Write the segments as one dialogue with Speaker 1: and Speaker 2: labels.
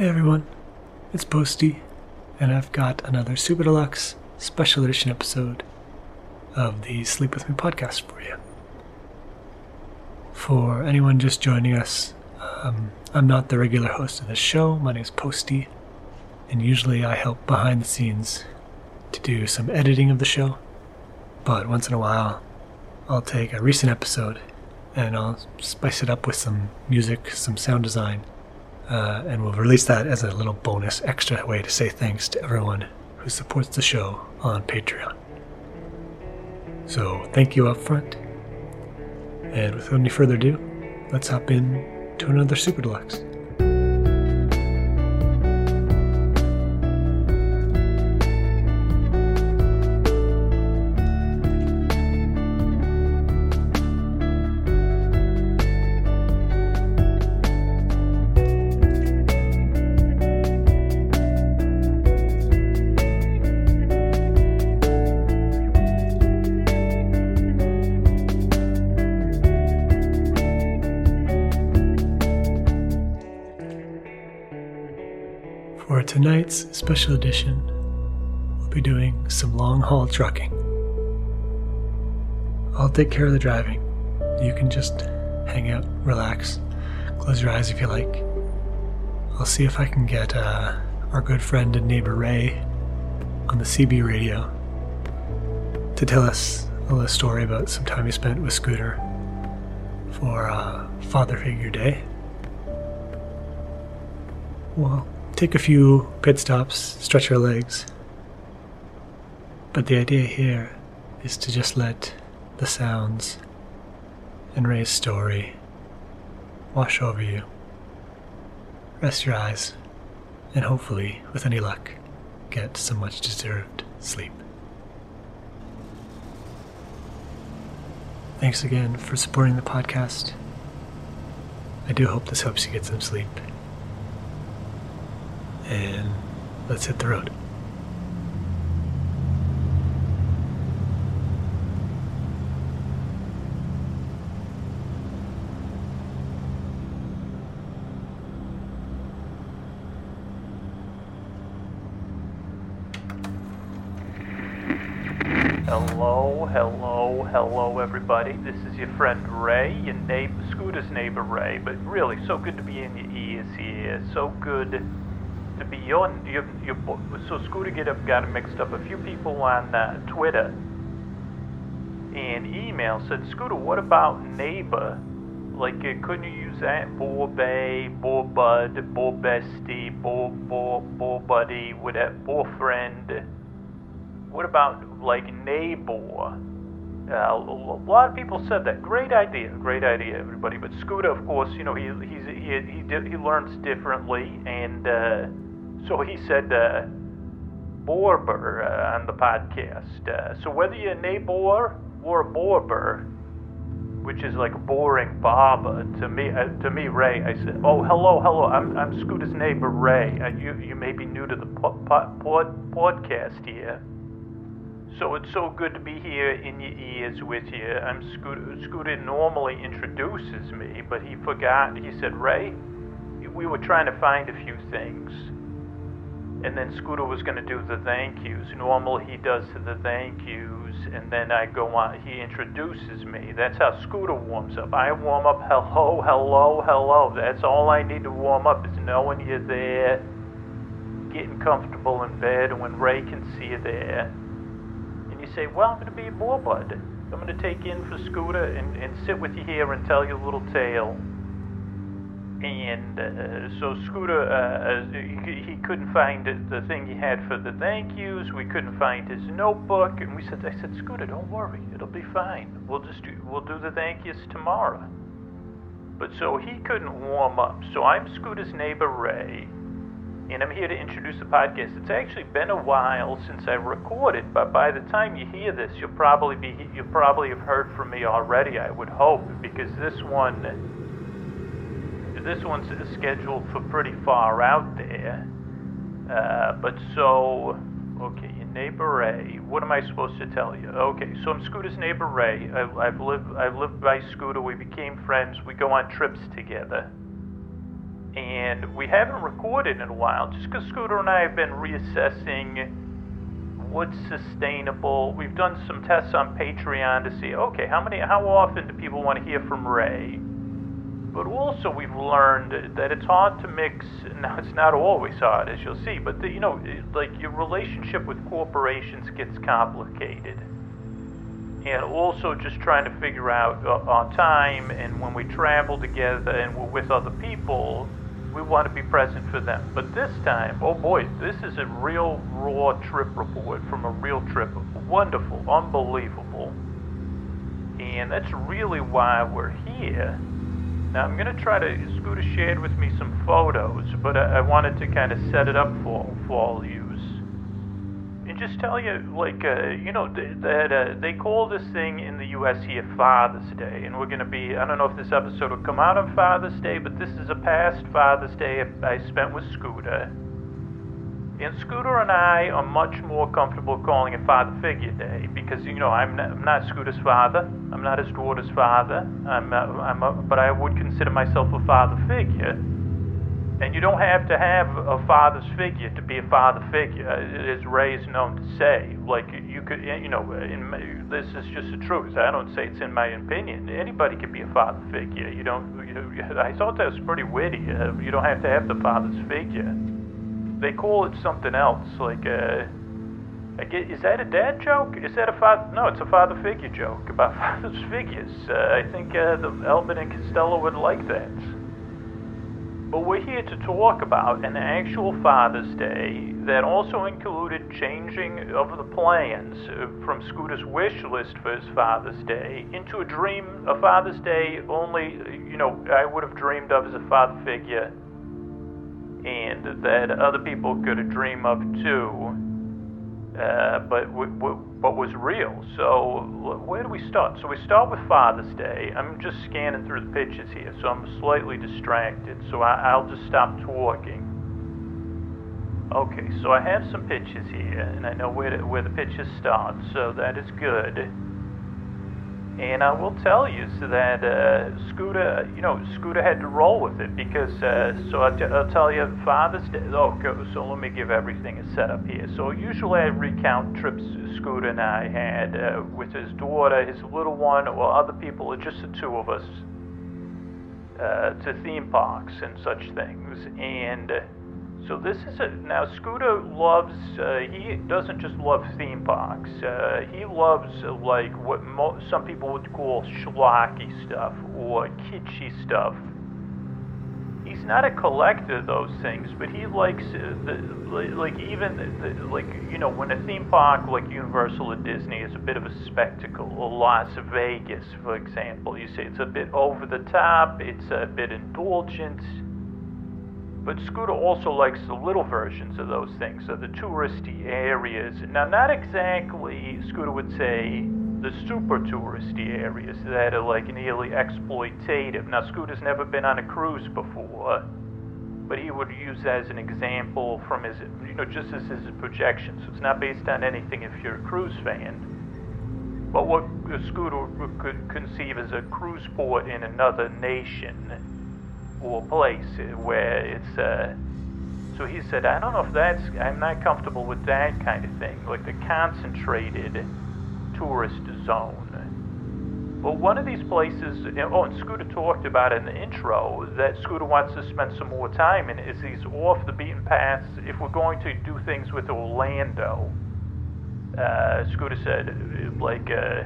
Speaker 1: Hey everyone, it's Posty, and I've got another Super Deluxe special edition episode of the Sleep With Me podcast for you. For anyone just joining us, um, I'm not the regular host of this show. My name is Posty, and usually I help behind the scenes to do some editing of the show. But once in a while, I'll take a recent episode and I'll spice it up with some music, some sound design, uh, and we'll release that as a little bonus extra way to say thanks to everyone who supports the show on Patreon. So thank you up front. And without any further ado, let's hop in to another Super Deluxe. Trucking. I'll take care of the driving. You can just hang out, relax, close your eyes if you like. I'll see if I can get uh, our good friend and neighbor Ray on the CB radio to tell us a little story about some time he spent with Scooter for uh, Father Figure Day. Well, take a few pit stops, stretch our legs. But the idea here is to just let the sounds and Ray's story wash over you. Rest your eyes, and hopefully, with any luck, get some much deserved sleep. Thanks again for supporting the podcast. I do hope this helps you get some sleep and let's hit the road.
Speaker 2: Hello, hello, hello, everybody. This is your friend Ray, your neighbor, Scooter's neighbor Ray. But really, so good to be in your ears here. So good to be on. Your, your, so Scooter get up, got mixed up. A few people on uh, Twitter and email said, Scooter, what about neighbor? Like, uh, couldn't you use that? Boar Bay, Boar Bud, Boar Bestie, Boar, Boar, Boar Buddy, whatever, Boar Friend. What about, like, neighbor? Uh, a lot of people said that. Great idea, great idea, everybody. But Scooter, of course, you know he he's, he he he learns differently, and uh, so he said uh, Borber uh, on the podcast. Uh, so whether you're a neighbor or a Borber, which is like boring Baba to me, uh, to me, Ray, I said, oh hello, hello, I'm I'm Scooter's neighbor Ray. Uh, you you may be new to the pod, podcast here. So it's so good to be here in your ears with you. I'm Scooter. Scooter normally introduces me, but he forgot. He said, Ray, we were trying to find a few things. And then Scooter was going to do the thank yous. Normally he does the thank yous, and then I go on. He introduces me. That's how Scooter warms up. I warm up, hello, hello, hello. That's all I need to warm up is knowing you're there, getting comfortable in bed, and when Ray can see you there say, well, I'm going to be a boar bud. I'm going to take in for Scooter and, and sit with you here and tell you a little tale. And uh, so Scooter, uh, he, he, couldn't find the thing he had for the thank yous. We couldn't find his notebook, and we said, "I said, Scooter, don't worry, it'll be fine. We'll just do, we'll do the thank yous tomorrow." But so he couldn't warm up. So I'm Scooter's neighbor Ray, and I'm here to introduce the podcast. It's actually been a while since I recorded, but by the time you hear this, you'll probably be you'll probably have heard from me already. I would hope because this one this one's scheduled for pretty far out there. Uh, but so okay, your neighbor Ray. What am I supposed to tell you? Okay, so I'm Scooter's neighbor Ray. I, I've lived I've lived by Scooter. We became friends. We go on trips together and we haven't recorded in a while just because Scooter and I have been reassessing what's sustainable. We've done some tests on Patreon to see, okay, how many, how often do people want to hear from Ray? But also, we've learned that it's hard to mix. Now, it's not always hard, as you'll see, but the, you know, like your relationship with corporations gets complicated, and also just trying to figure out uh, our time and when we travel together and we're with other people, we want to be present for them. But this time, oh boy, this is a real raw trip report from a real trip. Wonderful, unbelievable, and that's really why we're here. Now I'm gonna try to. Scooter shared with me some photos, but I, I wanted to kind of set it up for for all use, and just tell you, like, uh, you know, th- that uh, they call this thing in the U.S. here Father's Day, and we're gonna be. I don't know if this episode will come out on Father's Day, but this is a past Father's Day I spent with Scooter. And Scooter and I are much more comfortable calling it Father Figure Day because you know I'm not, I'm not Scooter's father, I'm not his daughter's father, I'm, I'm a, but I would consider myself a father figure. And you don't have to have a father's figure to be a father figure, as Ray is known to say. Like you could, you know, in, this is just the truth. I don't say it's in my opinion. Anybody could be a father figure. You don't. You, I thought that was pretty witty. Uh, you don't have to have the father's figure they call it something else, like uh, is that a dad joke? Is that a father? No, it's a father figure joke about father's figures. Uh, I think uh, the Abbott and Costello would like that. But we're here to talk about an actual Father's Day that also included changing of the plans uh, from Scooter's wish list for his Father's Day into a dream, a Father's Day only, you know, I would have dreamed of as a father figure. And that other people could have dream of too, uh, but w- w- what was real. So where do we start? So we start with Father's Day. I'm just scanning through the pictures here, so I'm slightly distracted. So I- I'll just stop talking. Okay, so I have some pictures here, and I know where, to, where the pictures start, so that is good. And I will tell you so that uh, Scooter, you know, Scooter had to roll with it because, uh, so I'll, tell you, Father's Day. Oh, so let me give everything a setup here. So usually I recount trips Scooter and I had uh, with his daughter, his little one, or other people, or just the two of us, uh, to theme parks and such things. And so this is a now Scooter loves. Uh, he doesn't just love theme parks. Uh, he loves uh, like what mo- some people would call schlocky stuff or kitschy stuff. He's not a collector of those things, but he likes uh, the like even the, like you know when a theme park like Universal or Disney is a bit of a spectacle, or Las Vegas, for example. You say it's a bit over the top. It's a bit indulgent but Scooter also likes the little versions of those things, so the touristy areas. Now, not exactly, Scooter would say, the super touristy areas that are like nearly exploitative. Now, Scooter's never been on a cruise before, but he would use that as an example from his, you know, just as his projection. So it's not based on anything if you're a cruise fan. But what Scooter could conceive as a cruise port in another nation or place where it's uh, so he said i don't know if that's i'm not comfortable with that kind of thing like the concentrated tourist zone. But one of these places oh and scooter talked about in the intro that scooter wants to spend some more time in is these off the beaten paths. If we're going to do things with orlando uh, scooter said like uh,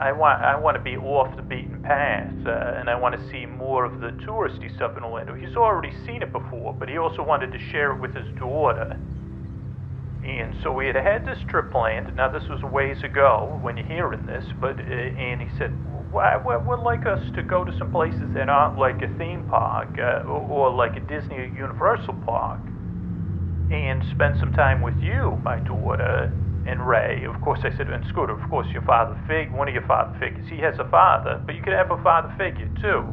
Speaker 2: I want I want to be off the beaten path, uh, and I want to see more of the touristy stuff in Orlando. He's already seen it before, but he also wanted to share it with his daughter. And so we had had this trip planned. Now this was ways ago when you're hearing this, but uh, and he said, I would like us to go to some places that aren't like a theme park uh, or like a Disney or Universal park, and spend some time with you, my daughter and Ray. Of course, I said, and Scooter, of course, your father fig, one of your father figures. He has a father, but you could have a father figure too.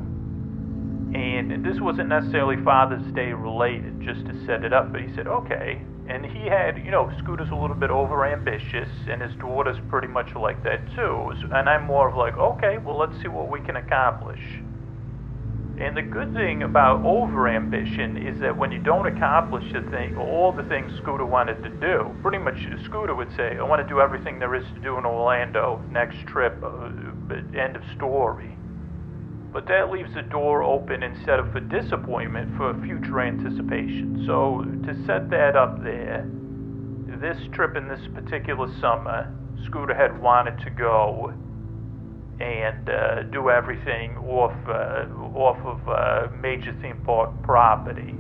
Speaker 2: And this wasn't necessarily Father's Day related, just to set it up. But he said, okay. And he had, you know, Scooter's a little bit over ambitious, and his daughter's pretty much like that too. And I'm more of like, okay, well, let's see what we can accomplish. And the good thing about overambition is that when you don't accomplish the thing, all the things Scooter wanted to do, pretty much Scooter would say, I want to do everything there is to do in Orlando, next trip, uh, end of story. But that leaves the door open instead of for disappointment for future anticipation. So to set that up there, this trip in this particular summer, Scooter had wanted to go and uh, do everything off uh, off of uh, major theme park property.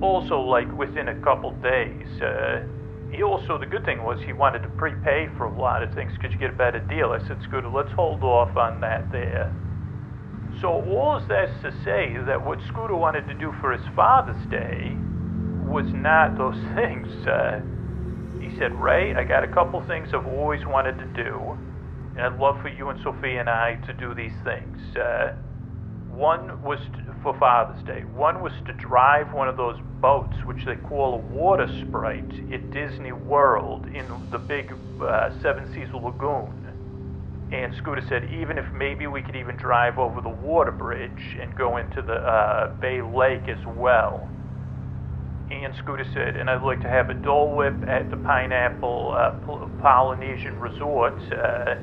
Speaker 2: Also, like within a couple days. Uh, he also the good thing was he wanted to prepay for a lot of things because you get a better deal. I said, Scooter, let's hold off on that there. So all is that to say that what Scooter wanted to do for his Father's Day was not those things. Uh, he said, Ray, I got a couple things I've always wanted to do, I'd love for you and Sophie and I to do these things. Uh, one was to, for Father's Day. One was to drive one of those boats, which they call a water sprite, at Disney World in the big uh, Seven Seas Lagoon. And Scooter said, even if maybe we could even drive over the water bridge and go into the uh, Bay Lake as well. And Scooter said, and I'd like to have a Dole Whip at the Pineapple uh, Polynesian Resort. Uh,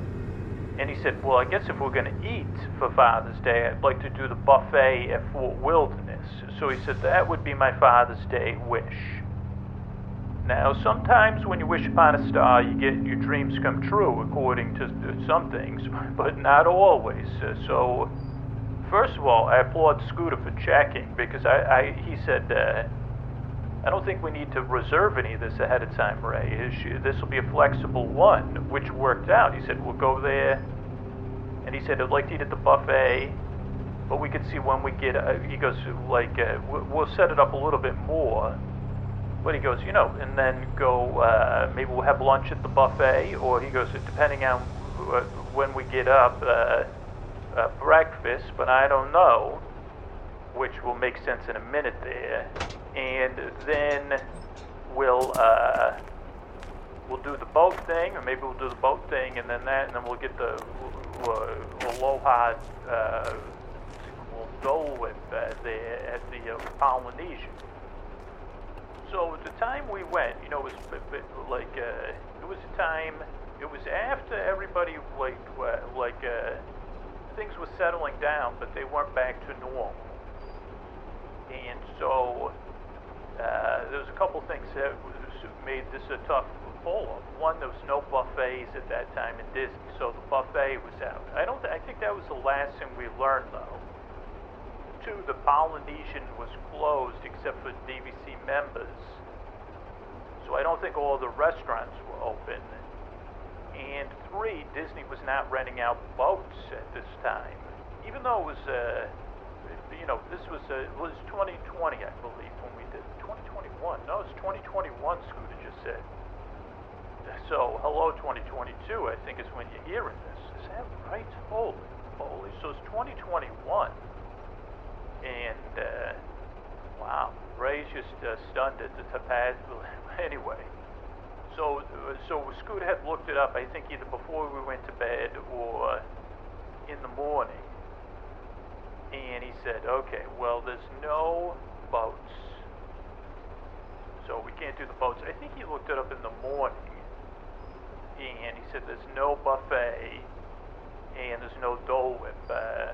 Speaker 2: and he said, well, I guess if we're going to eat for Father's Day, I'd like to do the buffet at Fort Wilderness. So he said, that would be my Father's Day wish. Now, sometimes when you wish upon a star, you get your dreams come true, according to some things, but not always. So, first of all, I applaud Scooter for checking because I, I he said, uh, I don't think we need to reserve any of this ahead of time, Ray. This will be a flexible one, which worked out. He said, we'll go there, and he said, I'd like to eat at the buffet, but we could see when we get, uh, he goes, like, uh, we'll set it up a little bit more but he goes, you know, and then go, uh, maybe we'll have lunch at the buffet, or he goes, depending on uh, when we get up, uh, uh, breakfast, but I don't know, which will make sense in a minute there. And then we'll, uh, we'll do the boat thing, or maybe we'll do the boat thing, and then that, and then we'll get the uh, Aloha uh, Dole Whip uh, there at the uh, Polynesian so at the time we went, you know, was like uh, it was a time. It was after everybody like like uh, things were settling down, but they weren't back to normal. And so uh, was a couple things that made this a tough pull. One, there was no buffets at that time in Disney, so the buffet was out. I don't. I think that was the last thing we learned, though two, the Polynesian was closed except for DVC members. So I don't think all the restaurants were open. And three, Disney was not renting out boats at this time. Even though it was, uh, you know, this was, uh, was 2020, I believe, when we did 2021. No, it's 2021, Scooter just said. So, hello 2022, I think is when you're hearing this. Is that right? Holy, holy. So it's 2021 and uh, wow, Ray's just uh, stunned at the tapaz. anyway, so so Scoot had looked it up. I think either before we went to bed or in the morning, and he said, "Okay, well, there's no boats, so we can't do the boats." I think he looked it up in the morning, and he said, "There's no buffet." And there's no Dole Whip. Uh,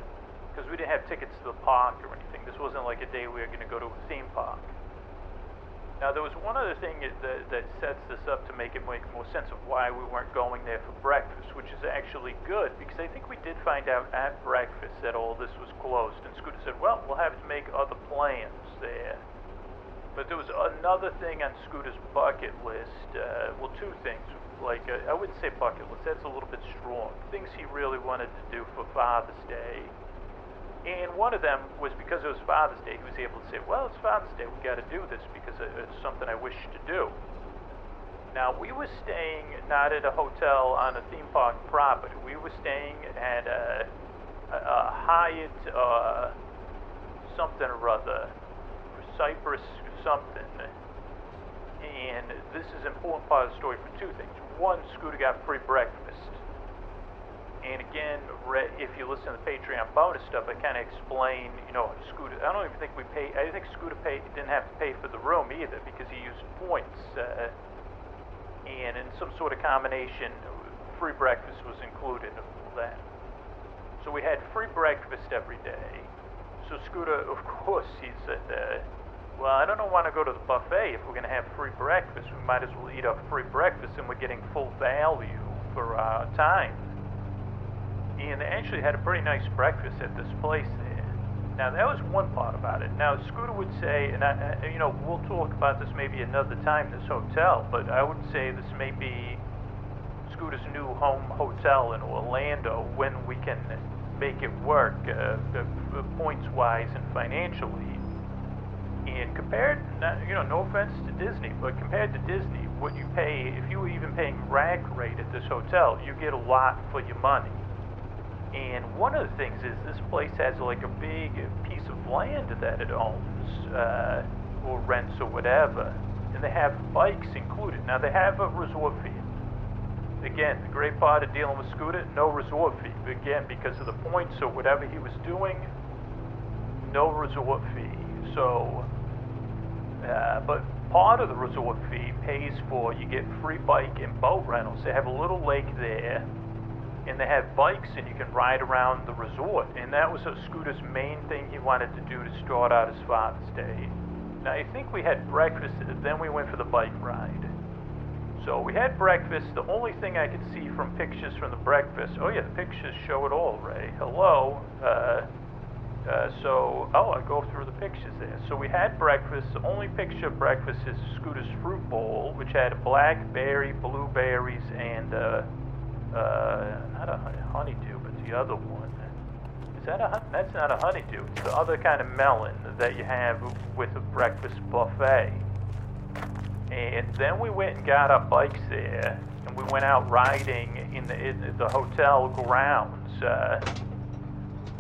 Speaker 2: because we didn't have tickets to the park or anything. This wasn't like a day we were going to go to a theme park. Now, there was one other thing that, that sets this up to make it make more sense of why we weren't going there for breakfast, which is actually good because I think we did find out at breakfast that all this was closed. And Scooter said, well, we'll have to make other plans there. But there was another thing on Scooter's bucket list. Uh, well, two things. Like, uh, I wouldn't say bucket list, that's a little bit strong. Things he really wanted to do for Father's Day and one of them was because it was Father's Day, he was able to say, well, it's Father's Day, we got to do this because it's something I wish to do. Now, we were staying not at a hotel on a theme park property. We were staying at a, a, a Hyatt, uh, something or other, Cypress something. And this is an important part of the story for two things. One, Scooter got free breakfast And again, if you listen to the Patreon bonus stuff, I kind of explain, you know, Scooter. I don't even think we pay. I think Scooter pay, didn't have to pay for the room either because he used points. Uh, and in some sort of combination, free breakfast was included in that. So we had free breakfast every day. So Scooter, of course, he said, uh, "Well, I don't want to go to the buffet if we're going to have free breakfast. We might as well eat our free breakfast, and we're getting full value for our time." And they actually had a pretty nice breakfast at this place there. Now that was one part about it. Now Scooter would say, and I, you know, we'll talk about this maybe another time. This hotel, but I would say this may be Scooter's new home hotel in Orlando when we can make it work, uh, uh, points wise and financially. And compared, you know, no offense to Disney, but compared to Disney, what you pay, if you were even paying rack rate at this hotel, you get a lot for your money. And one of the things is this place has like a big piece of land that it owns, uh, or rents or whatever, and they have bikes included. Now they have a resort fee. Again, the great part of dealing with Scooter, no resort fee. Again, because of the points or whatever he was doing, no resort fee. So, uh, but part of the resort fee pays for you get free bike and boat rentals. They have a little lake there and they have bikes and you can ride around the resort. And that was Scooter's main thing he wanted to do to start out his Father's Day. Now, I think we had breakfast, then we went for the bike ride. So we had breakfast. The only thing I could see from pictures from the breakfast, oh yeah, the pictures show it all, Ray. Hello. Uh, uh, so, oh, I go through the pictures there. So we had breakfast. The only picture of breakfast is Scooter's fruit bowl, which had blackberry, blueberries, and uh, uh, not a honeydew, but the other one. Is that a that's not a honeydew? It's the other kind of melon that you have with a breakfast buffet. And then we went and got our bikes there, and we went out riding in the in the hotel grounds. Uh,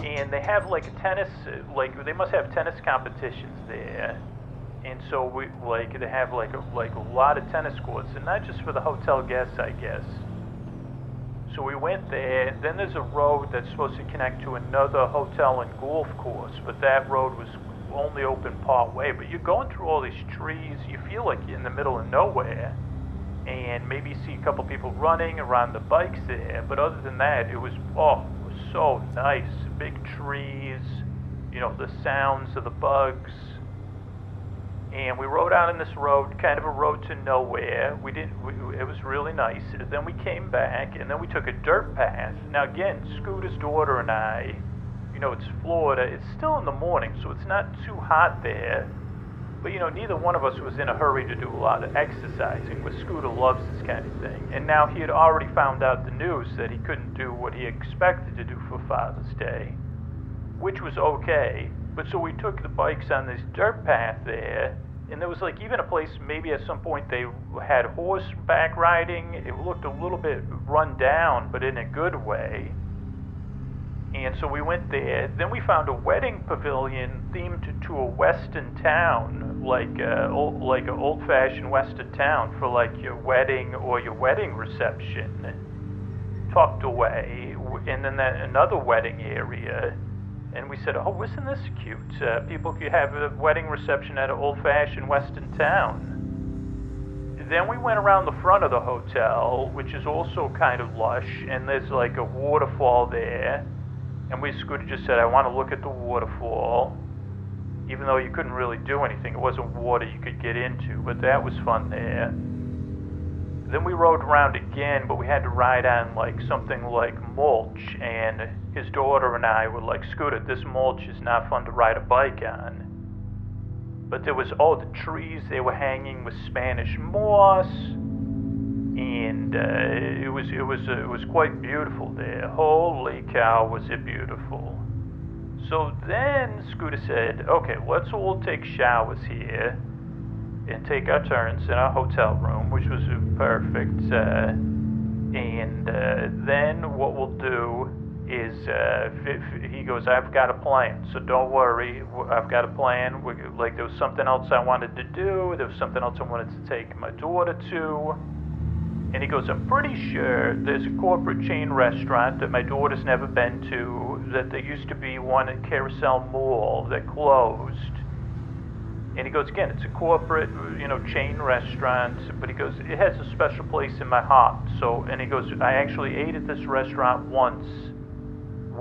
Speaker 2: and they have like a tennis, like they must have tennis competitions there. And so we like they have like a, like a lot of tennis courts, and not just for the hotel guests, I guess. So we went there. Then there's a road that's supposed to connect to another hotel and golf course, but that road was only open part way. But you're going through all these trees. You feel like you're in the middle of nowhere. And maybe see a couple people running around the bikes there. But other than that, it was, oh, it was so nice. Big trees, you know, the sounds of the bugs and we rode out on this road, kind of a road to nowhere. We didn't. We, it was really nice. Then we came back, and then we took a dirt path. Now again, Scooter's daughter and I, you know, it's Florida. It's still in the morning, so it's not too hot there. But you know, neither one of us was in a hurry to do a lot of exercising. But Scooter loves this kind of thing, and now he had already found out the news that he couldn't do what he expected to do for Father's Day, which was okay. But so we took the bikes on this dirt path there, and there was like even a place maybe at some point they had horseback riding. It looked a little bit run down, but in a good way. And so we went there. Then we found a wedding pavilion themed to a western town, like uh, a, like an old-fashioned western town for like your wedding or your wedding reception, tucked away. And then that, another wedding area and we said, "Oh, isn't this cute? Uh, people could have a wedding reception at an old-fashioned western town." Then we went around the front of the hotel, which is also kind of lush, and there's like a waterfall there. And we Scooter just said, "I want to look at the waterfall." Even though you couldn't really do anything, it wasn't water you could get into, but that was fun there. Then we rode around again, but we had to ride on like something like mulch, and his daughter and I were like, Scooter, this mulch is not fun to ride a bike on. But there was all the trees they were hanging with Spanish moss, and uh, it was it was uh, it was quite beautiful there. Holy cow, was it beautiful! So then Scooter said, "Okay, let's all take showers here." and take our turns in our hotel room, which was perfect. Uh, and uh, then what we'll do is uh, he goes, I've got a plan, so don't worry. I've got a plan. We, like there was something else I wanted to do. There was something else I wanted to take my daughter to. And he goes, I'm pretty sure there's a corporate chain restaurant that my daughter's never been to, that there used to be one at Carousel Mall that closed. And he goes, again, it's a corporate, you know, chain restaurant, but he goes, it has a special place in my heart. So, and he goes, I actually ate at this restaurant once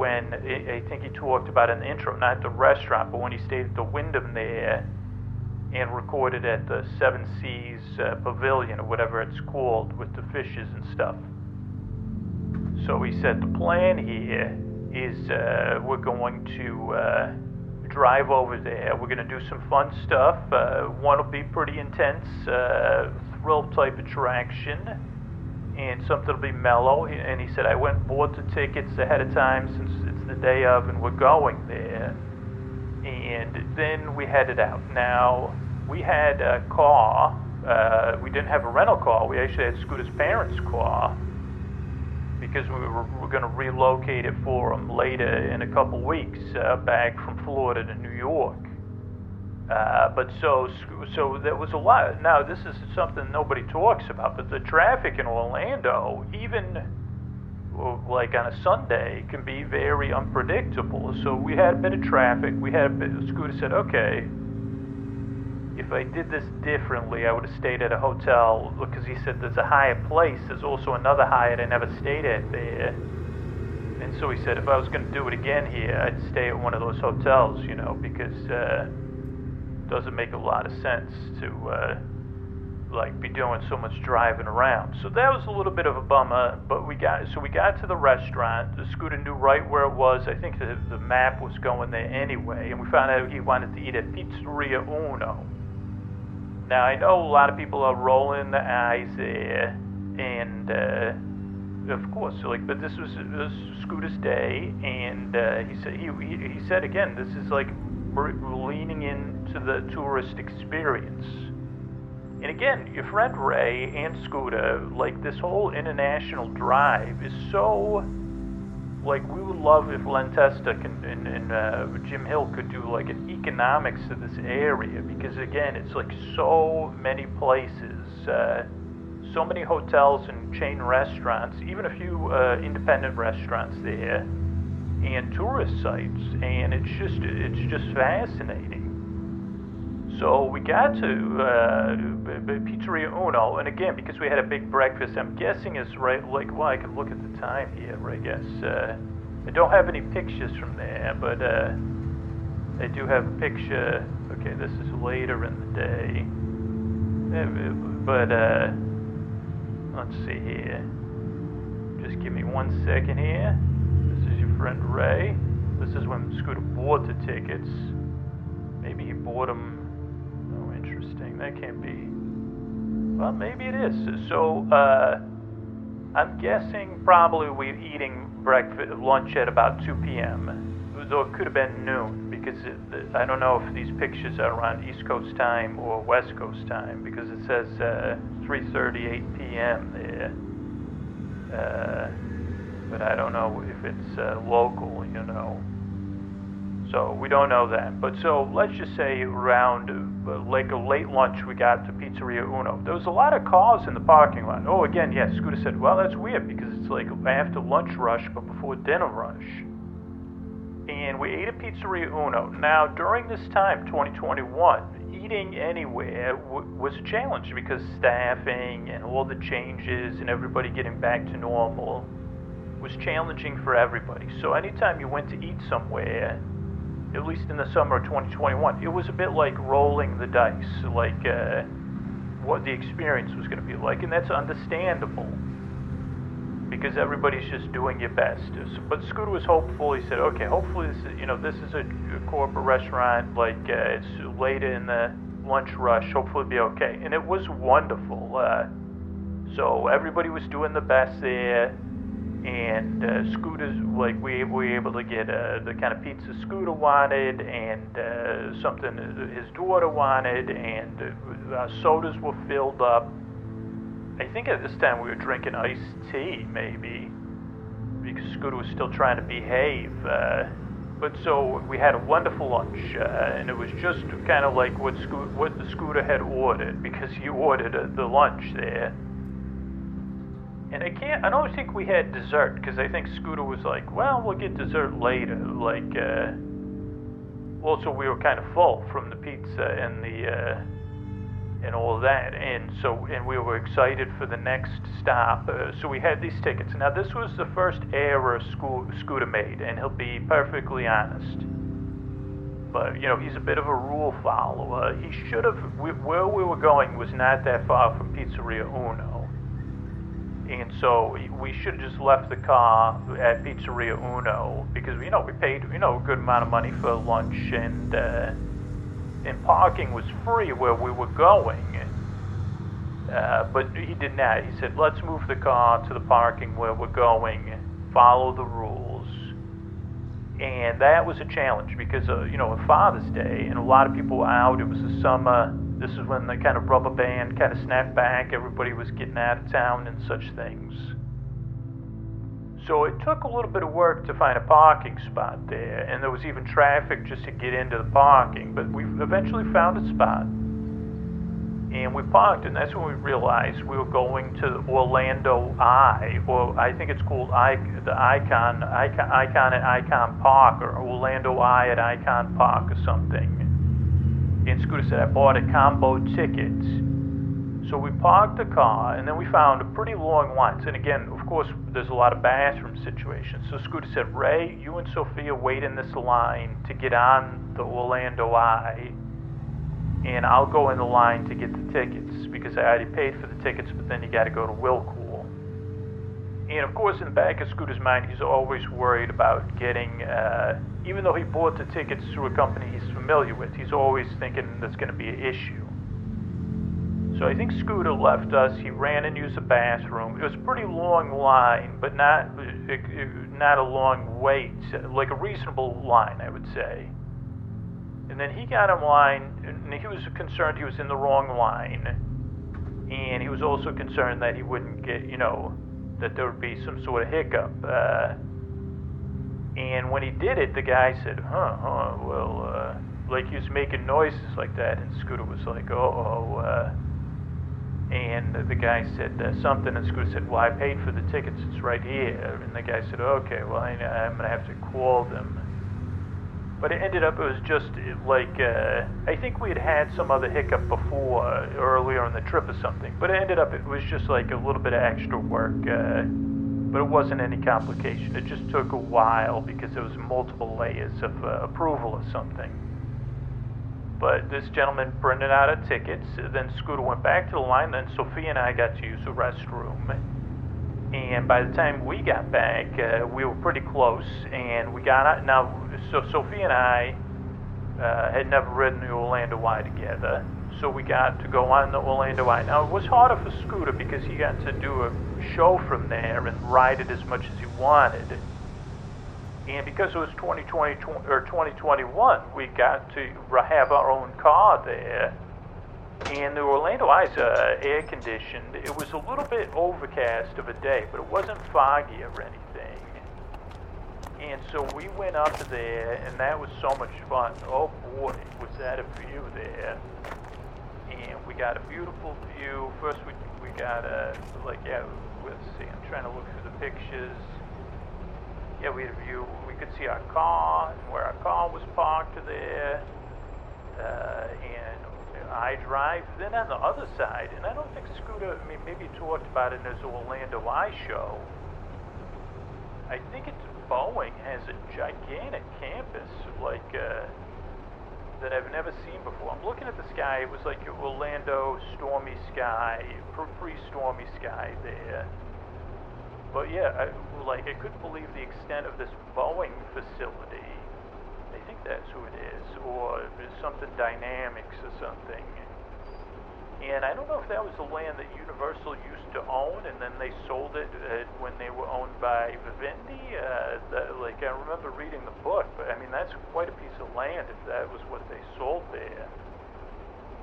Speaker 2: when, I think he talked about in intro, not the restaurant, but when he stayed at the Wyndham there and recorded at the Seven Seas uh, Pavilion or whatever it's called with the fishes and stuff. So he said the plan here is uh, we're going to uh, drive over there. We're going to do some fun stuff. Uh, one will be pretty intense, uh, thrill type attraction, and something will be mellow. And he said, I went and bought the tickets ahead of time since it's the day of, and we're going there. And then we headed out. Now, we had a car. Uh, we didn't have a rental car. We actually had Scooter's parents' car because we were, we were going to relocate it for him later in a couple weeks uh, back from Florida to New York. Uh, but so so there was a lot. Now this is something nobody talks about, but the traffic in Orlando, even like on a Sunday, can be very unpredictable. So we had a bit of traffic. We had a bit. Scooter said, "Okay, if I did this differently, I would have stayed at a hotel because he said there's a Hyatt place. There's also another Hyatt I never stayed at there. And so he said if I was going to do it again here, I'd stay at one of those hotels, you know, because uh, doesn't make a lot of sense to uh, like be doing so much driving around. So that was a little bit of a bummer. But we got so we got to the restaurant. The scooter knew right where it was. I think the the map was going there anyway, and we found out he wanted to eat at Pizzeria Uno. Now I know a lot of people are rolling the eyes there, and uh, of course, like, but this was, this was Scooter's day, and uh, he said he, he he said again, this is like leaning into the tourist experience. And again, your friend Ray and Scooter, like this whole international drive is so like we would love if Len Testa can, and, and uh, Jim Hill could do like an economics of this area because again, it's like so many places, uh, so many hotels and chain restaurants, even a few uh, independent restaurants there, and tourist sites, and it's just it's just fascinating. So we got to uh, Pizzeria Uno, and again, because we had a big breakfast, I'm guessing it's right, like, well, I can look at the time here, I guess. Uh, I don't have any pictures from there, but uh, I do have a picture. Okay, this is later in the day. Uh, but, uh, let's see here. Just give me one second here. Friend Ray. This is when Scooter bought the tickets. Maybe he bought them Oh, interesting. that can't be. Well, maybe it is. So, uh, I'm guessing probably we're eating breakfast, lunch at about 2 p.m. Though it could have been noon because it, I don't know if these pictures are around East Coast time or West Coast time because it says uh, 3:38 p.m. there. Uh, but I don't know if it's uh, local, you know. So we don't know that. But so let's just say around uh, like a late lunch, we got to Pizzeria Uno. There was a lot of cars in the parking lot. Oh, again, yes. Scooter said, "Well, that's weird because it's like after lunch rush, but before dinner rush." And we ate at Pizzeria Uno. Now, during this time, 2021, eating anywhere w- was a challenge because staffing and all the changes and everybody getting back to normal was challenging for everybody. So anytime you went to eat somewhere, at least in the summer of 2021, it was a bit like rolling the dice, like uh, what the experience was going to be like, and that's understandable because everybody's just doing your best. But Scooter was hopeful. He said, "Okay, hopefully this, is, you know, this is a, a corporate restaurant. Like uh, it's late in the lunch rush. Hopefully, it'll be okay." And it was wonderful. Uh, so everybody was doing the best there and uh, Scooter's like we, we were able to get uh, the kind of pizza Scooter wanted and uh, something his daughter wanted, and uh, sodas were filled up. I think at this time we were drinking iced tea, maybe, because Scooter was still trying to behave. Uh, but so we had a wonderful lunch, uh, and it was just kind of like what, Sco- what the Scooter had ordered, because he ordered the lunch there And I can't. I don't think we had dessert because I think Scooter was like, "Well, we'll get dessert later." Like, uh, also we were kind of full from the pizza and the uh, and all that, and so and we were excited for the next stop. Uh, so we had these tickets. Now this was the first error Sco- Scooter made, and he'll be perfectly honest. But you know he's a bit of a rule follower. He should have. Where we were going was not that far from Pizzeria Uno and so we should have just left the car at Pizzeria Uno because you know we paid you know a good amount of money for lunch and uh, and parking was free where we were going. Uh, but he did not. He said, "Let's move the car to the parking where we're going. Follow the rules." And that was a challenge because uh, you know, Father's Day, and a lot of people were out. It was the summer this is when the kind of rubber band kind of snapped back. Everybody was getting out of town and such things. So it took a little bit of work to find a parking spot there, and there was even traffic just to get into the parking. But we eventually found a spot, and we parked, and that's when we realized we were going to Orlando Eye, or I think it's called I, the Icon, Icon, Icon at Icon Park, or Orlando Eye at Icon Park, or something and Scooter said, I bought a combo ticket. So we parked the car, and then we found a pretty long line. And again, of course, there's a lot of bathroom situations. So Scooter said, Ray, you and Sophia wait in this line to get on the Orlando Eye, and I'll go in the line to get the tickets because I already paid for the tickets, but then you got to go to Will and of course, in the back of Scooter's mind, he's always worried about getting, uh, even though he bought the tickets through a company he's familiar with, he's always thinking that's going to be an issue. So I think Scooter left us. He ran and used the bathroom. It was a pretty long line, but not not a long wait, like a reasonable line, I would say. And then he got in line, and he was concerned he was in the wrong line, and he was also concerned that he wouldn't get, you know, that there would be some sort of hiccup. Uh, and when he did it, the guy said, huh, huh well, uh, like he was making noises like that. And Scooter was like, oh, uh, and the guy said uh, something, and Scooter said, well, I paid for the tickets, it's right here. And the guy said, okay, well, I, I'm going to have to call them. But it ended up, it was just like, uh, I think we had had some other hiccup before, uh, earlier in the trip or something. But it ended up, it was just like a little bit of extra work. Uh, but it wasn't any complication. It just took a while because there was multiple layers of uh, approval or something. But this gentleman printed out our tickets. Then Scooter went back to the line. Then Sophia and I got to use the restroom. And by the time we got back, uh, we were pretty close. And we got out. Now, so Sophia and I uh, had never ridden the Orlando Eye together, so we got to go on the Orlando Eye. Now it was harder for Scooter because he got to do a show from there and ride it as much as he wanted. And because it was 2020 or 2021, we got to have our own car there. And the Orlando Eye's uh, air conditioned. It was a little bit overcast of a day, but it wasn't foggy or anything. And so we went up there, and that was so much fun. Oh boy, was that a view there! And we got a beautiful view. First, we we got a like yeah. Let's see. I'm trying to look through the pictures. Yeah, we had a view. We could see our car where our car was parked there. Uh, and I drive. Then on the other side, and I don't think Scooter. I mean, maybe talked about it in his Orlando Eye show. I think it's Boeing has a gigantic campus like uh, that I've never seen before. I'm looking at the sky. It was like Orlando stormy sky, pre-stormy sky there. But yeah, I, like I couldn't believe the extent of this Boeing facility. That's who it is, or something Dynamics or something. And I don't know if that was the land that Universal used to own, and then they sold it uh, when they were owned by Vivendi. Uh, that, like I remember reading the book, but I mean that's quite a piece of land if that was what they sold there.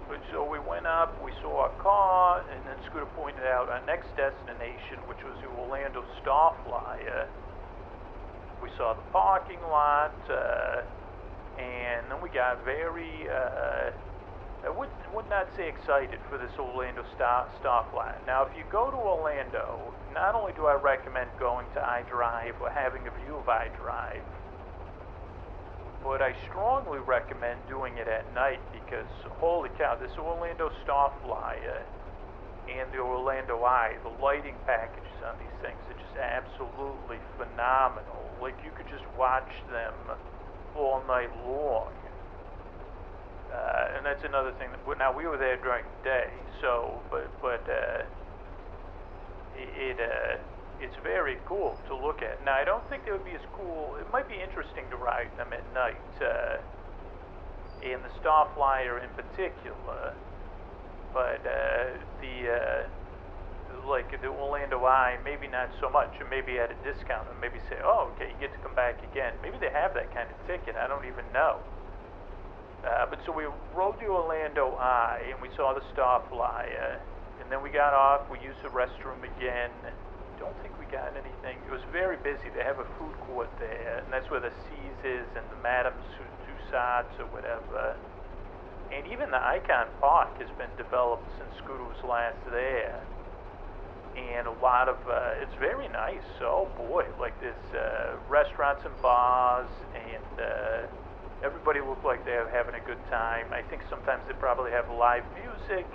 Speaker 2: But so we went up, we saw a car, and then Scooter pointed out our next destination, which was the Orlando Starflyer. We saw the parking lot, uh, and then we got very uh, I would, would not say excited for this Orlando Star, Starflyer. Now, if you go to Orlando, not only do I recommend going to iDrive or having a view of iDrive, but I strongly recommend doing it at night because, holy cow, this Orlando Starflyer and the Orlando Eye, the lighting packages on these things are just absolutely phenomenal. Like, you could just watch them all night long. Uh, and that's another thing. That, now we were there during the day, so but but uh, it, uh, it's very cool to look at. Now I don't think they would be as cool. It might be interesting to ride them at night. Uh, in the Starflyer in particular, but uh, the uh, like the Orlando Eye, maybe not so much, or maybe at a discount, and maybe say, oh, okay, you get to come back again. Maybe they have that kind of ticket. I don't even know. Uh, but so we rode the Orlando Eye and we saw the Starflyer, and then we got off. We used the restroom again. Don't think we got anything. It was very busy. They have a food court there, and that's where the Seas is and the Madame Tussauds or whatever. And even the Icon Park has been developed since Scooter was last there. And a lot of, uh, it's very nice. Oh boy, like there's uh, restaurants and bars and uh, everybody looked like they're having a good time. I think sometimes they probably have live music.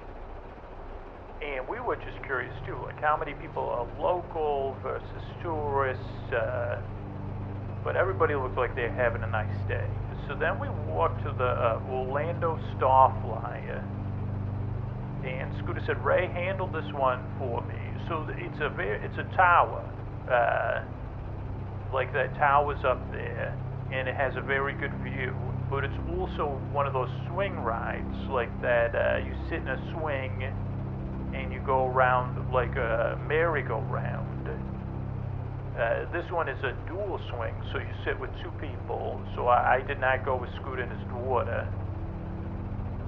Speaker 2: And we were just curious too, like how many people are local versus tourists. Uh, but everybody looked like they're having a nice day. So then we walked to the uh, Orlando Starflyer. And Scooter said, Ray, handled this one for me. So it's a very, it's a tower. Uh, like that tower's up there and it has a very good view. But it's also one of those swing rides, like that uh, you sit in a swing and you go around like a merry-go-round. Uh, this one is a dual swing, so you sit with two people. So I, I did not go with Scooter and his daughter.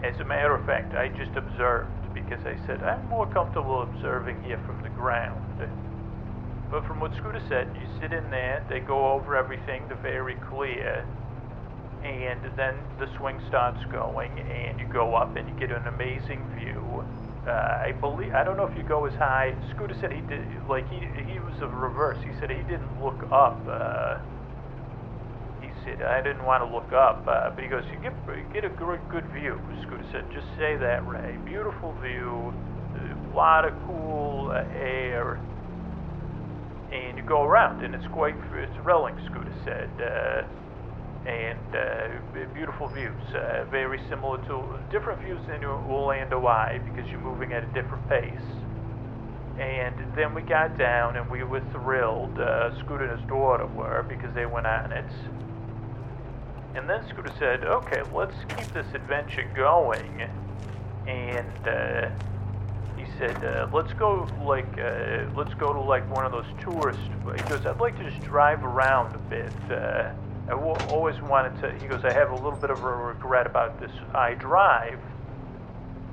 Speaker 2: As a matter of fact, I just observed because I said I'm more comfortable observing here from the ground. But from what Scooter said, you sit in there, they go over everything, they're very clear, and then the swing starts going, and you go up and you get an amazing view. Uh, I believe I don't know if you go as high. Scooter said he did, like he he was the reverse. He said he didn't look up. Uh, I didn't want to look up, uh, but he goes you get get a good good view. Scooter said just say that, Ray. Beautiful view, a lot of cool uh, air and you go around, and it's quite it's thrilling. Scooter said, uh, and uh, beautiful views, uh, very similar to different views in Orlando Eye because you're moving at a different pace. And then we got down, and we were thrilled. Uh, Scooter and his daughter were because they went on it. And then Scooter said, "Okay, let's keep this adventure going." And uh, he said, uh, "Let's go like uh, let's go to like one of those tourist." He goes, "I'd like to just drive around a bit." Uh, I w- always wanted to. He goes, "I have a little bit of a regret about this I drive.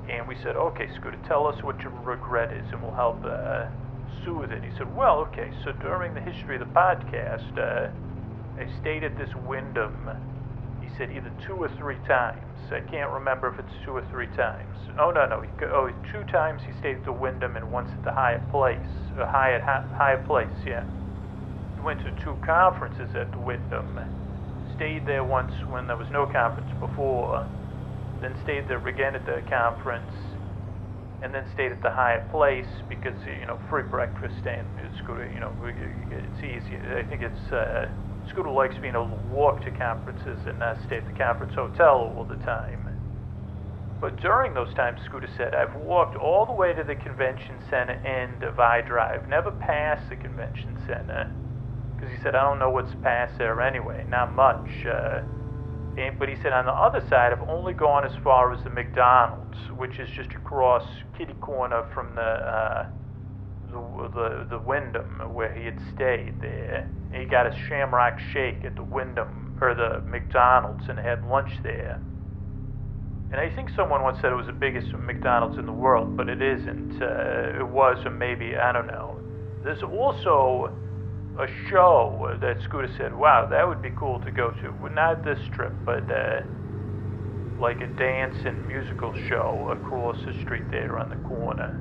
Speaker 2: And we said, "Okay, Scooter, tell us what your regret is, and we'll help uh, soothe it." He said, "Well, okay. So during the history of the podcast, uh, I stayed at this Wyndham." Said either two or three times. I can't remember if it's two or three times. Oh no, no. He, oh, two times he stayed at the Wyndham and once at the Hyatt Place. Uh, Hyatt Hyatt Place, yeah. He went to two conferences at the Wyndham. Stayed there once when there was no conference before. Then stayed there again at the conference. And then stayed at the Hyatt Place because you know free breakfast and it's good. You know it's easy. I think it's. Uh, Scooter likes being able to walk to conferences and not stay at the conference hotel all the time. But during those times, Scooter said, I've walked all the way to the convention center end of I Drive, never past the convention center. Because he said, I don't know what's past there anyway, not much. Uh, and, but he said, on the other side, I've only gone as far as the McDonald's, which is just across kitty corner from the. Uh, the, the, Wyndham where he had stayed there. He got a Shamrock Shake at the Wyndham or the McDonald's and had lunch there. And I think someone once said it was the biggest McDonald's in the world, but it isn't. Uh, it was, or maybe I don't know. There's also a show that Scooter said, "Wow, that would be cool to go to." Well, not this trip, but uh, like a dance and musical show across the street there on the corner.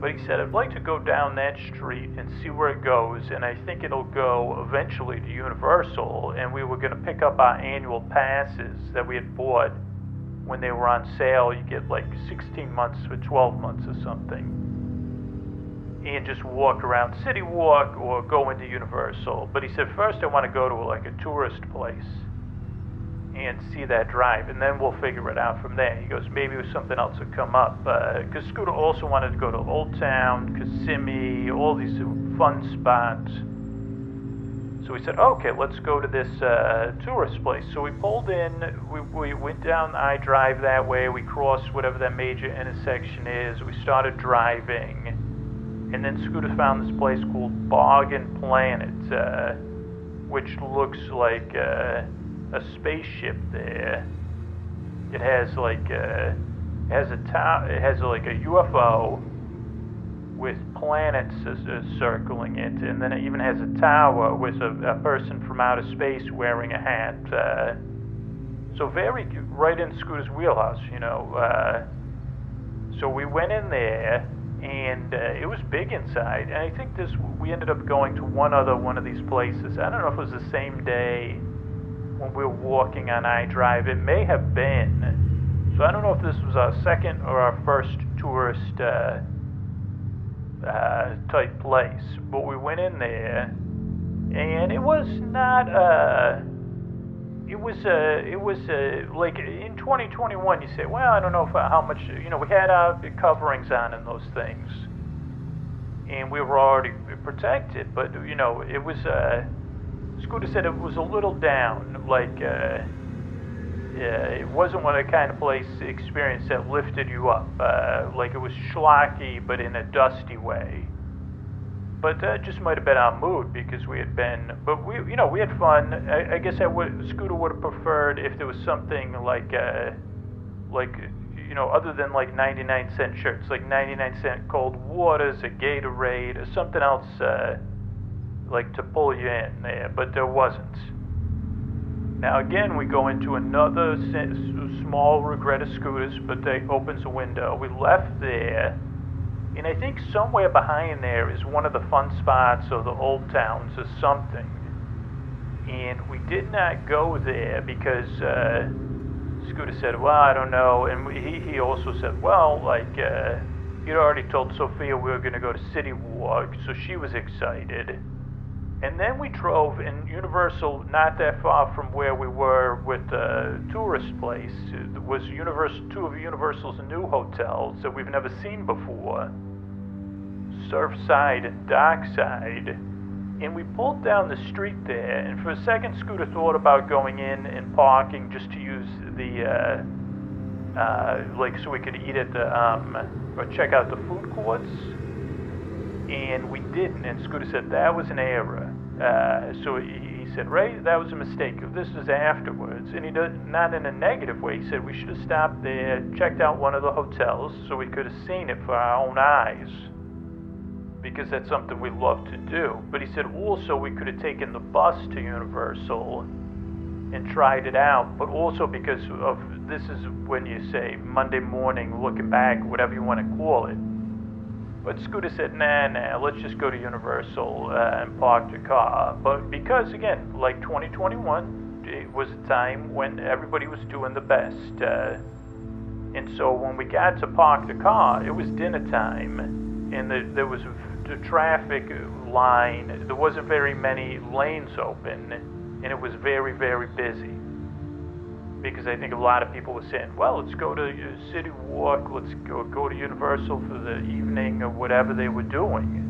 Speaker 2: But he said, I'd like to go down that street and see where it goes, and I think it'll go eventually to Universal, and we were going to pick up our annual passes that we had bought when they were on sale. You get like 16 months or 12 months or something. And just walk around City Walk or go into Universal. But he said, first I want to go to like a tourist place and see that drive, and then we'll figure it out from there. He goes, maybe something else will come up. Because uh, Scooter also wanted to go to Old Town, Kissimmee, all these fun spots. So we said, okay, let's go to this uh, tourist place. So we pulled in, we, we went down I Drive that way, we crossed whatever that major intersection is, we started driving, and then Scooter found this place called Bargain Planet, uh, which looks like. Uh, a spaceship there. It has like a, it has a ta- it has like a UFO with planets uh, circling it, and then it even has a tower with a, a person from outer space wearing a hat. Uh, so very right in Scooter's wheelhouse, you know. Uh, so we went in there, and uh, it was big inside. And I think this we ended up going to one other one of these places. I don't know if it was the same day when we were walking on I Drive. It may have been. So I don't know if this was our second or our first tourist uh, uh, type place, but we went in there, and it was not. Uh, it was uh, it was uh, like in 2021. You say, well, I don't know if, how much you know. We had our coverings on in those things, and we were already protected. But you know, it was. Uh, Scooter said it was a little down, like uh, yeah, it wasn't what a kind of place experience that lifted you up. Uh, like it was schlocky, but in a dusty way. But that just might have been our mood because we had been. But we, you know, we had fun. I, I guess I would. Scooter would have preferred if there was something like, uh, like you know, other than like 99 cent shirts, like 99 cent cold waters, a Gatorade, or something else. Uh, like to pull you in there, but there wasn't. Now again, we go into another small regret of Scooters, but they opens a window. We left there, and I think somewhere behind there is one of the fun spots or the old towns or something. And we did not go there because uh, Scooter said, "Well, I don't know," and we, he he also said, "Well, like." Uh, He'd already told Sophia we were going to go to City Walk, so she was excited. And then we drove in Universal, not that far from where we were with the tourist place. It was Universal, two of Universal's new hotels that we've never seen before Surfside and Dockside. And we pulled down the street there, and for a second, Scooter thought about going in and parking just to use the, uh, uh, like, so we could eat at the, um, or check out the food courts and we didn't. And Scooter said that was an error. Uh, so he, he, said, Ray, that was a mistake. This is afterwards, and he does not in a negative way. He said we should have stopped there, checked out one of the hotels, so we could have seen it for our own eyes, because that's something we love to do. But he said also we could have taken the bus to Universal and tried it out, but also because of this is when you say Monday morning, looking back, whatever you want to call it but Scooter said, nah, nah, let's just go to Universal uh, and park the car. But because, again, like 2021, it was a time when everybody was doing the best. Uh, and so when we got to park the car, it was dinner time, and the, there was a traffic line. There wasn't very many lanes open, and it was very, very busy because I think a lot of people were saying, well, let's go to City Walk, let's go, go to Universal for the evening or whatever they were doing.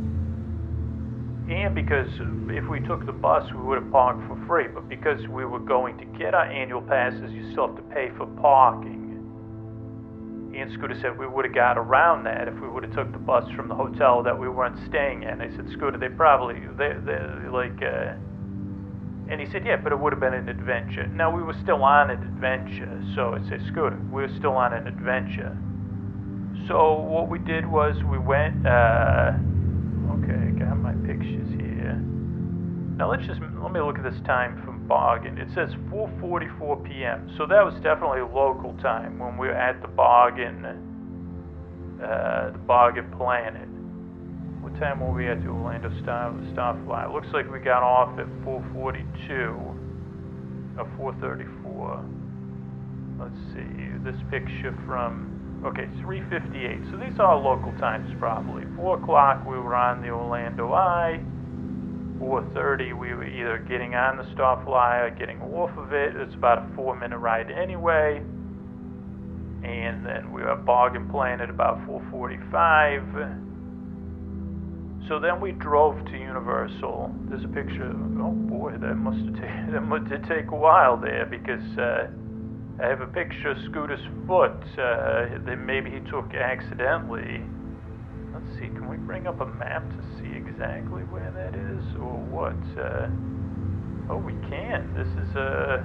Speaker 2: And because if we took the bus, we would have parked for free. But because we were going to get our annual passes, you still have to pay for parking. And Scooter said we would have got around that if we would have took the bus from the hotel that we weren't staying in. I said, Scooter, they probably, they, they like, uh, and he said, yeah, but it would have been an adventure. Now, we were still on an adventure, so I said, Scooter, we were still on an adventure. So what we did was we went, uh, okay, got my pictures here. Now let's just, let me look at this time from bargain. It says 4:44 p.m. So that was definitely local time when we were at the bargain, uh, the bargain planet. Time were we at the Orlando Star Starfly? Looks like we got off at 4:42 or 4:34. Let's see. This picture from okay 3:58. So these are local times probably. 4 o'clock we were on the Orlando Eye. 4.30 we were either getting on the Starfly or getting off of it. It's about a four minute ride anyway. And then we were Bargain Planet at about 4.45. So then we drove to Universal. There's a picture. Oh boy, that must have taken that must have take a while there because uh, I have a picture of Scooter's foot uh, that maybe he took accidentally. Let's see, can we bring up a map to see exactly where that is or what? Uh, oh, we can. This is uh,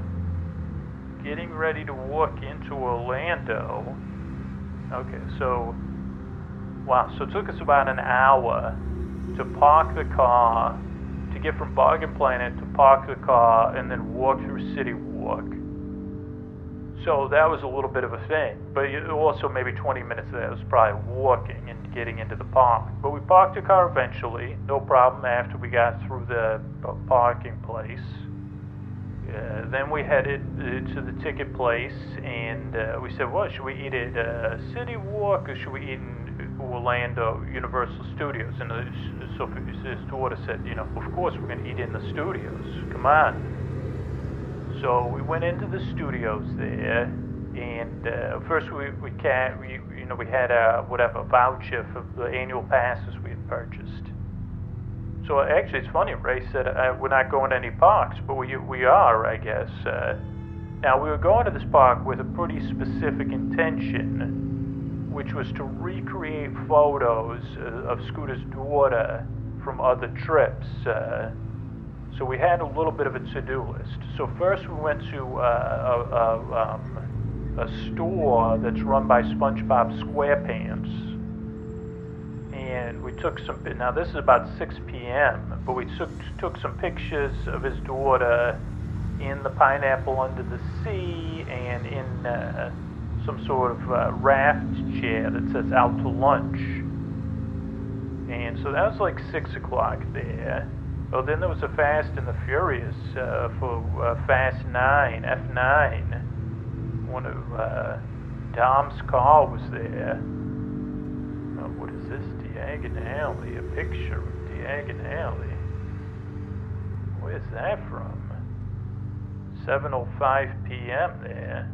Speaker 2: getting ready to walk into Orlando. Okay, so wow, so it took us about an hour to park the car, to get from Bargain Planet to park the car, and then walk through City Walk. So that was a little bit of a thing, but also maybe 20 minutes of that was probably walking and getting into the park. But we parked the car eventually, no problem after we got through the parking place. Uh, then we headed uh, to the ticket place and uh, we said, well, should we eat at uh, City Walk or should we eat in Orlando Universal Studios? And uh, so his daughter said, you know, of course we're going to eat in the studios. Come on. So we went into the studios there, and uh, first we we, can't we you know we had a whatever voucher for the annual passes we had purchased. So actually, it's funny. Ray said uh, we're not going to any parks, but we we are, I guess. Uh, now we were going to this park with a pretty specific intention, which was to recreate photos uh, of Scooter's daughter from other trips. Uh, so we had a little bit of a to-do list. So first we went to uh, a, a, um, a store that's run by SpongeBob SquarePants, and we took some. Now this is about 6 p.m., but we took took some pictures of his daughter in the pineapple under the sea and in uh, some sort of uh, raft chair that says "Out to Lunch." And so that was like six o'clock there. Well, then there was a Fast and the Furious uh, for uh, Fast 9, F9. One of uh, Dom's car was there. Oh, what is this? Diagon Alley. A picture of Diagon Alley. Where's that from? 7.05 p.m. there.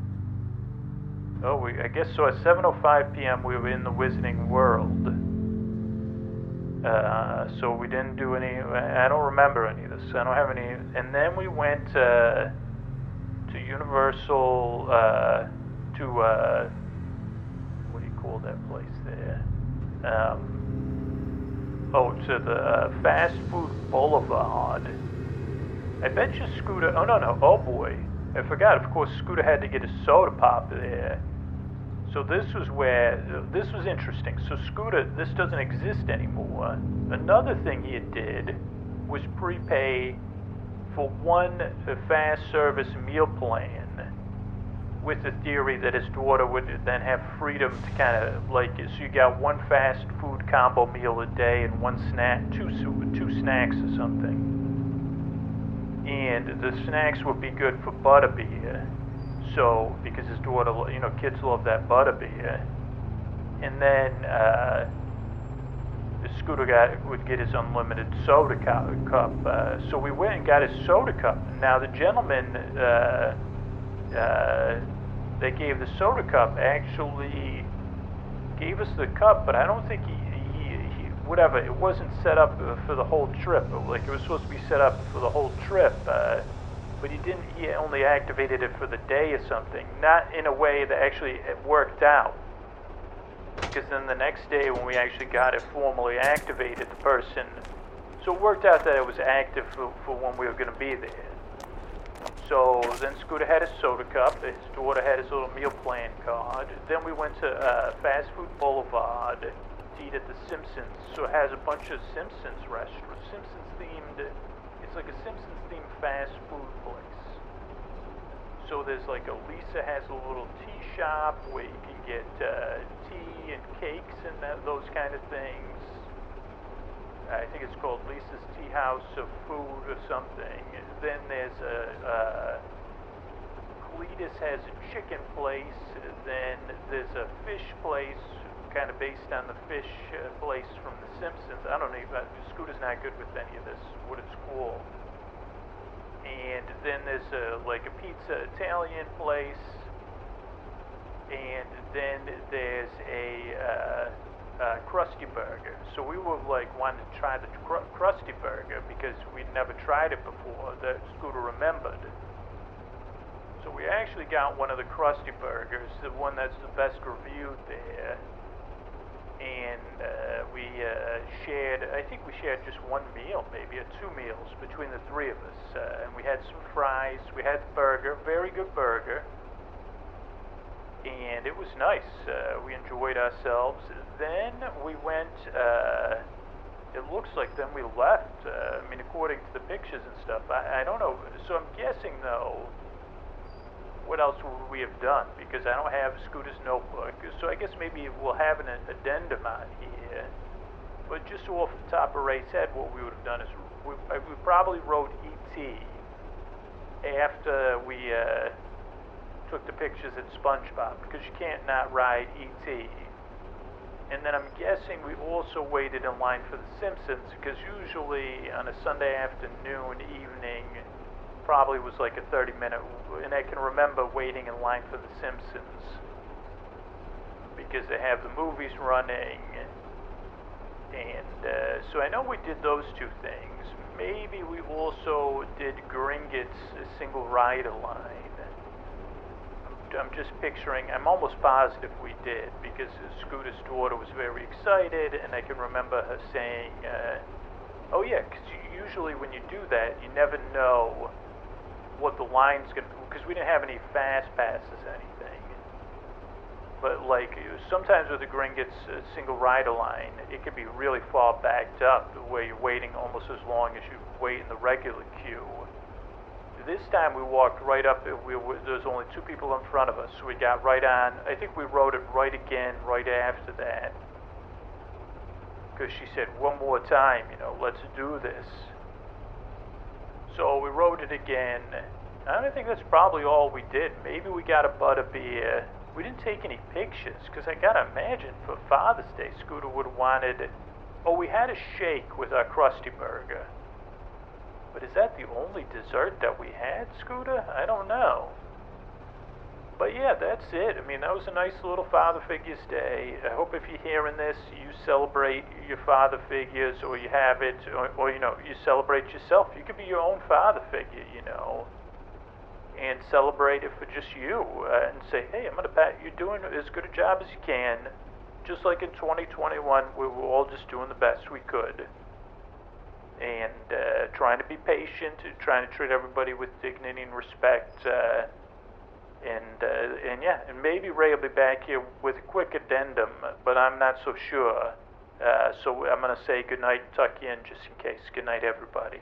Speaker 2: Oh, we, I guess so at 7.05 p.m. we were in the Wizarding World. Uh, so we didn't do any. I don't remember any of this. I don't have any. And then we went uh, to Universal uh, to uh, what do you call that place there? Um, oh, to the uh, Fast Food Boulevard. I bet you Scooter. Oh no no. Oh boy, I forgot. Of course, Scooter had to get a soda pop there. So this was where this was interesting. So Scooter, this doesn't exist anymore. Another thing he did was prepay for one fast service meal plan with the theory that his daughter would then have freedom to kind of like so you got one fast food combo meal a day and one snack two two snacks or something and the snacks would be good for butterbeer so because his daughter, you know, kids love that butterbeer, and then uh, the scooter guy would get his unlimited soda cup. Uh, so we went and got his soda cup. Now the gentleman uh, uh, that gave the soda cup actually gave us the cup, but I don't think he, whatever. It wasn't set up for the whole trip. Like it was supposed to be set up for the whole trip. Uh, but he didn't. He only activated it for the day or something. Not in a way that actually it worked out. Because then the next day, when we actually got it formally activated, the person. So it worked out that it was active for, for when we were going to be there. So then Scooter had his soda cup. His daughter had his little meal plan card. Then we went to uh, Fast Food Boulevard at the Simpsons. So it has a bunch of Simpsons restaurants, Simpsons themed. It's like a Simpsons themed fast food place. so there's like a Lisa has a little tea shop where you can get uh, tea and cakes and that, those kind of things. I think it's called Lisa's Tea House of Food or something. Then there's a, uh, Cletus has a chicken place. Then there's a fish place, kind of based on the fish uh, place from The Simpsons. I don't know, if, Scooter's not good with any of this, what it's called. And then there's a, like a pizza Italian place. And then there's a, uh, uh, Krusty Burger. So we were like wanting to try the cr- Krusty Burger because we'd never tried it before. That Scooter remembered. So we actually got one of the Krusty Burgers, the one that's the best reviewed there. And uh, we uh, shared, I think we shared just one meal, maybe, or two meals between the three of us. Uh, and we had some fries, we had the burger, very good burger and it was nice. Uh, we enjoyed ourselves. Then we went. Uh, it looks like then we left. Uh, I mean, according to the pictures and stuff. I, I don't know. So I'm guessing though. What else would we have done? Because I don't have Scooter's notebook. So I guess maybe we'll have an addendum on here. But just off the top of Ray's head, what we would have done is we, we probably wrote E.T. after we uh, took the pictures at SpongeBob because you can't not ride ET. And then I'm guessing we also waited in line for The Simpsons because usually on a Sunday afternoon, evening, probably was like a 30 minute. And I can remember waiting in line for The Simpsons because they have the movies running. And uh, so I know we did those two things. Maybe we also did Gringotts single rider line. I'm just picturing, I'm almost positive we did because Scooter's daughter was very excited, and I can remember her saying, uh, Oh, yeah, because usually when you do that, you never know what the line's to because we didn't have any fast passes or anything. But, like, sometimes with the Gringotts uh, single rider line, it can be really far backed up where you're waiting almost as long as you wait in the regular queue this time we walked right up. We were, there only two people in front of us, so we got right on. I think we rode it right again right after that. Because she said, one more time, you know, let's do this. So we rode it again. I don't think that's probably all we did. Maybe we got a butterbeer. We didn't take any pictures, because I gotta imagine for Father's Day, Scooter would have wanted. Oh, we had a shake with our Krusty Burger. But is that the only dessert that we had, Scooter? I don't know. But yeah, that's it. I mean, that was a nice little Father Figures Day. I hope if you're hearing this, you celebrate your Father Figures, or you have it, or, or you know, you celebrate yourself. You could be your own Father Figure, you know, and celebrate it for just you, uh, and say, hey, I'm gonna pat you're doing as good a job as you can. Just like in 2021, we were all just doing the best we could and uh, trying to be patient, trying to treat everybody with dignity and respect. Uh, and uh, and yeah, and maybe Ray will be back here with a quick addendum, but I'm not so sure. Uh, so I'm to say good night tuck in just in case. Good night, everybody.